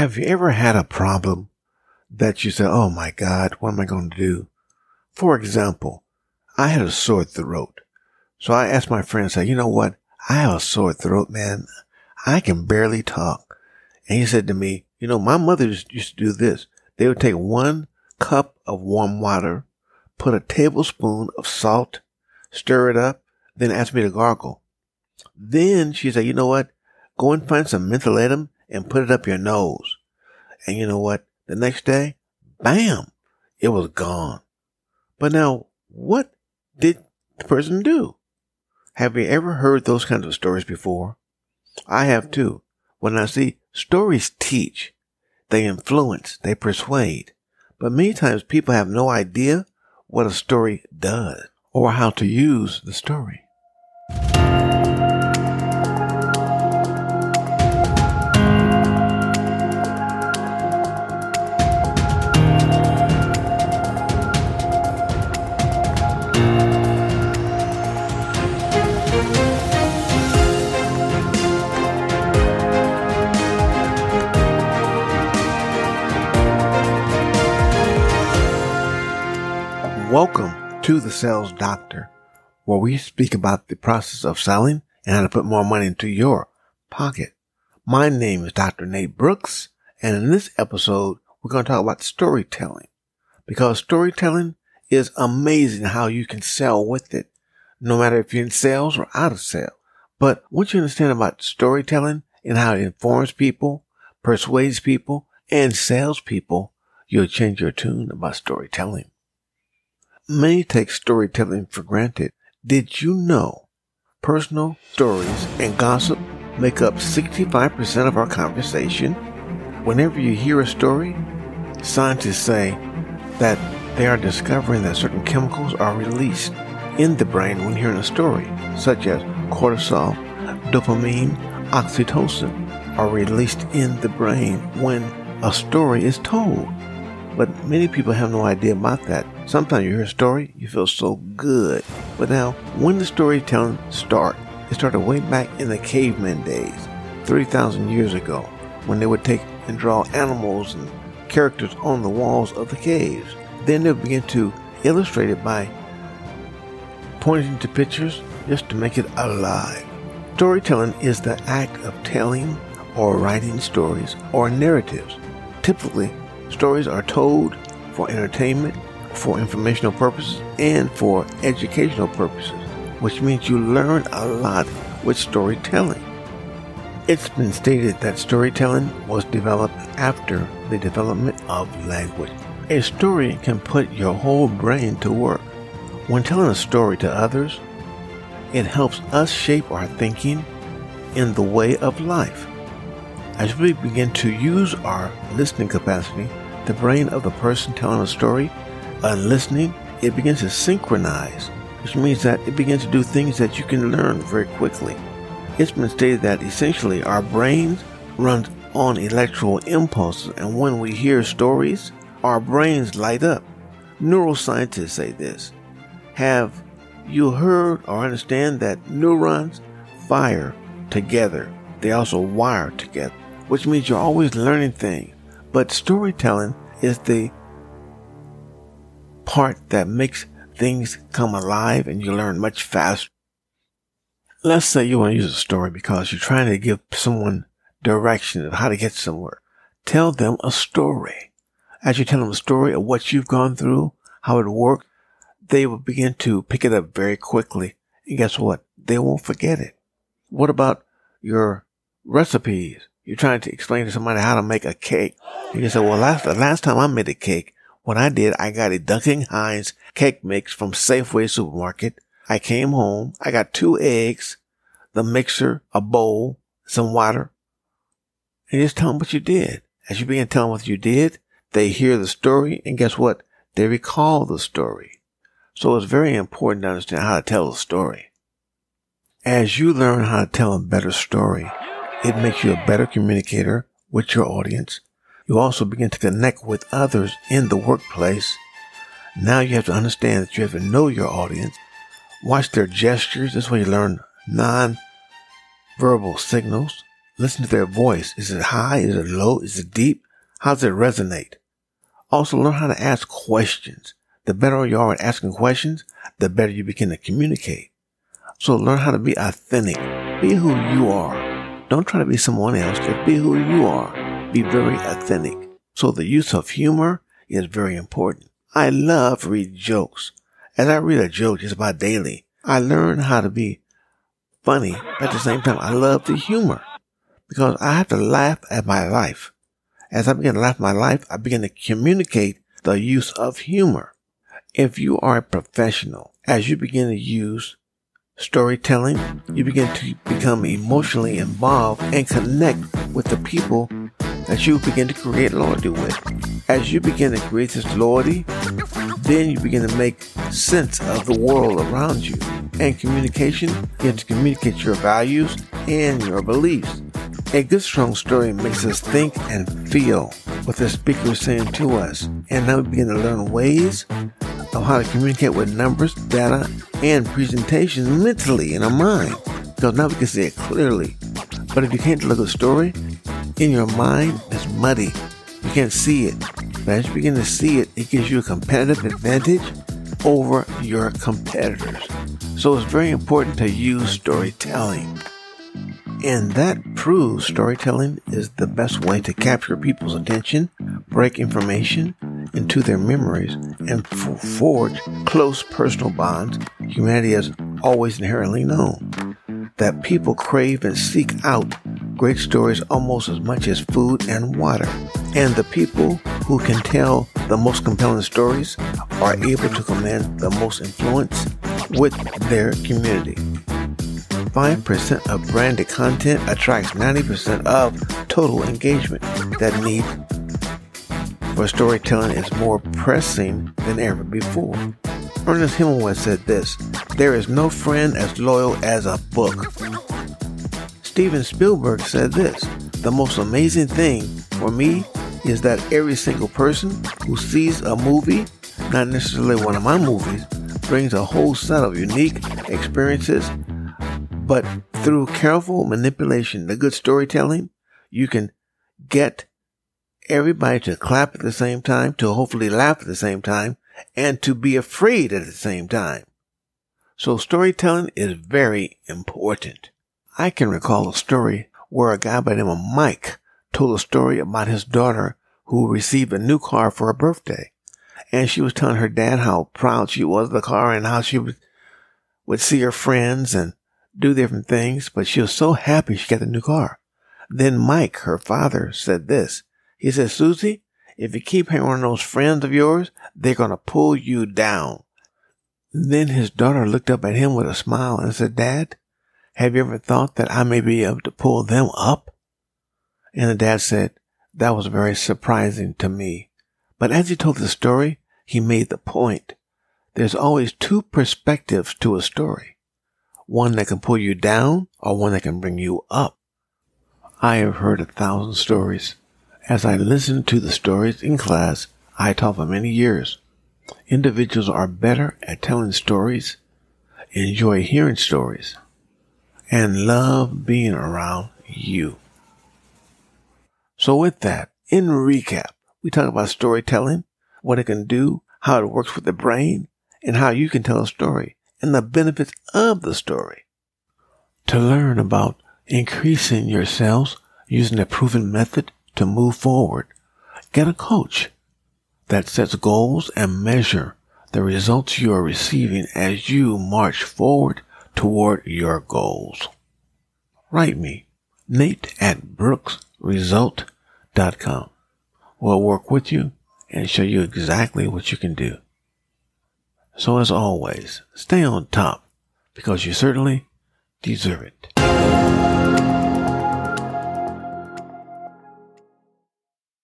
Have you ever had a problem that you said, Oh my God, what am I going to do? For example, I had a sore throat. So I asked my friend, say, you know what? I have a sore throat, man. I can barely talk. And he said to me, you know, my mother used to do this. They would take one cup of warm water, put a tablespoon of salt, stir it up, then ask me to gargle. Then she said, you know what? Go and find some mentholatum and put it up your nose. And you know what? The next day, bam, it was gone. But now, what did the person do? Have you ever heard those kinds of stories before? I have too. When I see stories teach, they influence, they persuade. But many times people have no idea what a story does or how to use the story. Welcome to the Sales Doctor, where we speak about the process of selling and how to put more money into your pocket. My name is Dr. Nate Brooks, and in this episode, we're going to talk about storytelling because storytelling is amazing how you can sell with it, no matter if you're in sales or out of sales. But once you understand about storytelling and how it informs people, persuades people, and sells people, you'll change your tune about storytelling. Many take storytelling for granted. Did you know personal stories and gossip make up 65% of our conversation? Whenever you hear a story, scientists say that they are discovering that certain chemicals are released in the brain when hearing a story, such as cortisol, dopamine, oxytocin, are released in the brain when a story is told. But many people have no idea about that. Sometimes you hear a story, you feel so good. But now, when the storytelling start, it started way back in the caveman days, 3,000 years ago, when they would take and draw animals and characters on the walls of the caves. Then they would begin to illustrate it by pointing to pictures just to make it alive. Storytelling is the act of telling or writing stories or narratives. Typically, Stories are told for entertainment, for informational purposes, and for educational purposes, which means you learn a lot with storytelling. It's been stated that storytelling was developed after the development of language. A story can put your whole brain to work. When telling a story to others, it helps us shape our thinking in the way of life. As we begin to use our listening capacity, the brain of the person telling a story and listening, it begins to synchronize, which means that it begins to do things that you can learn very quickly. It's been stated that essentially our brains run on electrical impulses, and when we hear stories, our brains light up. Neuroscientists say this. Have you heard or understand that neurons fire together? They also wire together, which means you're always learning things. But storytelling is the part that makes things come alive and you learn much faster. Let's say you want to use a story because you're trying to give someone direction of how to get somewhere. Tell them a story. As you tell them a story of what you've gone through, how it worked, they will begin to pick it up very quickly. And guess what? They won't forget it. What about your recipes? You're trying to explain to somebody how to make a cake. You can say, well, last, the last time I made a cake, when I did, I got a Duncan Hines cake mix from Safeway supermarket. I came home. I got two eggs, the mixer, a bowl, some water. And just tell them what you did. As you begin telling what you did, they hear the story and guess what? They recall the story. So it's very important to understand how to tell a story. As you learn how to tell a better story, it makes you a better communicator with your audience. You also begin to connect with others in the workplace. Now you have to understand that you have to know your audience. Watch their gestures. This way you learn non-verbal signals. Listen to their voice. Is it high? Is it low? Is it deep? How does it resonate? Also learn how to ask questions. The better you are at asking questions, the better you begin to communicate. So learn how to be authentic. Be who you are. Don't try to be someone else. Just be who you are. Be very authentic. So the use of humor is very important. I love read jokes. As I read a joke just about daily, I learn how to be funny. At the same time, I love the humor because I have to laugh at my life. As I begin to laugh at my life, I begin to communicate the use of humor. If you are a professional, as you begin to use storytelling, you begin to become emotionally involved and connect with the people that you begin to create loyalty with. As you begin to create this loyalty, then you begin to make sense of the world around you. And communication, you have to communicate your values and your beliefs. A good strong story makes us think and feel what the speaker is saying to us. And now we begin to learn ways of how to communicate with numbers, data, and presentations mentally in our mind. Because now we can see it clearly. But if you can't deliver a story, in your mind, it's muddy. You can't see it. But as you begin to see it, it gives you a competitive advantage over your competitors. So it's very important to use storytelling. And that proves storytelling is the best way to capture people's attention, break information into their memories, and forge close personal bonds humanity has always inherently known. That people crave and seek out great stories almost as much as food and water. And the people who can tell the most compelling stories are able to command the most influence with their community. 5% of branded content attracts 90% of total engagement. That need for storytelling is more pressing than ever before. Ernest Hemingway said this There is no friend as loyal as a book. Steven Spielberg said this The most amazing thing for me is that every single person who sees a movie, not necessarily one of my movies, brings a whole set of unique experiences but through careful manipulation, the good storytelling, you can get everybody to clap at the same time, to hopefully laugh at the same time, and to be afraid at the same time. So storytelling is very important. I can recall a story where a guy by the name of Mike told a story about his daughter who received a new car for her birthday. And she was telling her dad how proud she was of the car and how she would, would see her friends and do different things, but she was so happy she got the new car. Then Mike, her father, said this. He said, Susie, if you keep hanging around those friends of yours, they're going to pull you down. Then his daughter looked up at him with a smile and said, Dad, have you ever thought that I may be able to pull them up? And the dad said, that was very surprising to me. But as he told the story, he made the point. There's always two perspectives to a story one that can pull you down or one that can bring you up. I have heard a thousand stories. As I listened to the stories in class, I taught for many years. Individuals are better at telling stories, enjoy hearing stories, and love being around you. So with that, in recap, we talk about storytelling, what it can do, how it works with the brain, and how you can tell a story and the benefits of the story. To learn about increasing your sales using a proven method to move forward, get a coach that sets goals and measure the results you are receiving as you march forward toward your goals. Write me, Nate at brooksresult.com. We'll work with you and show you exactly what you can do. So as always, stay on top because you certainly deserve it.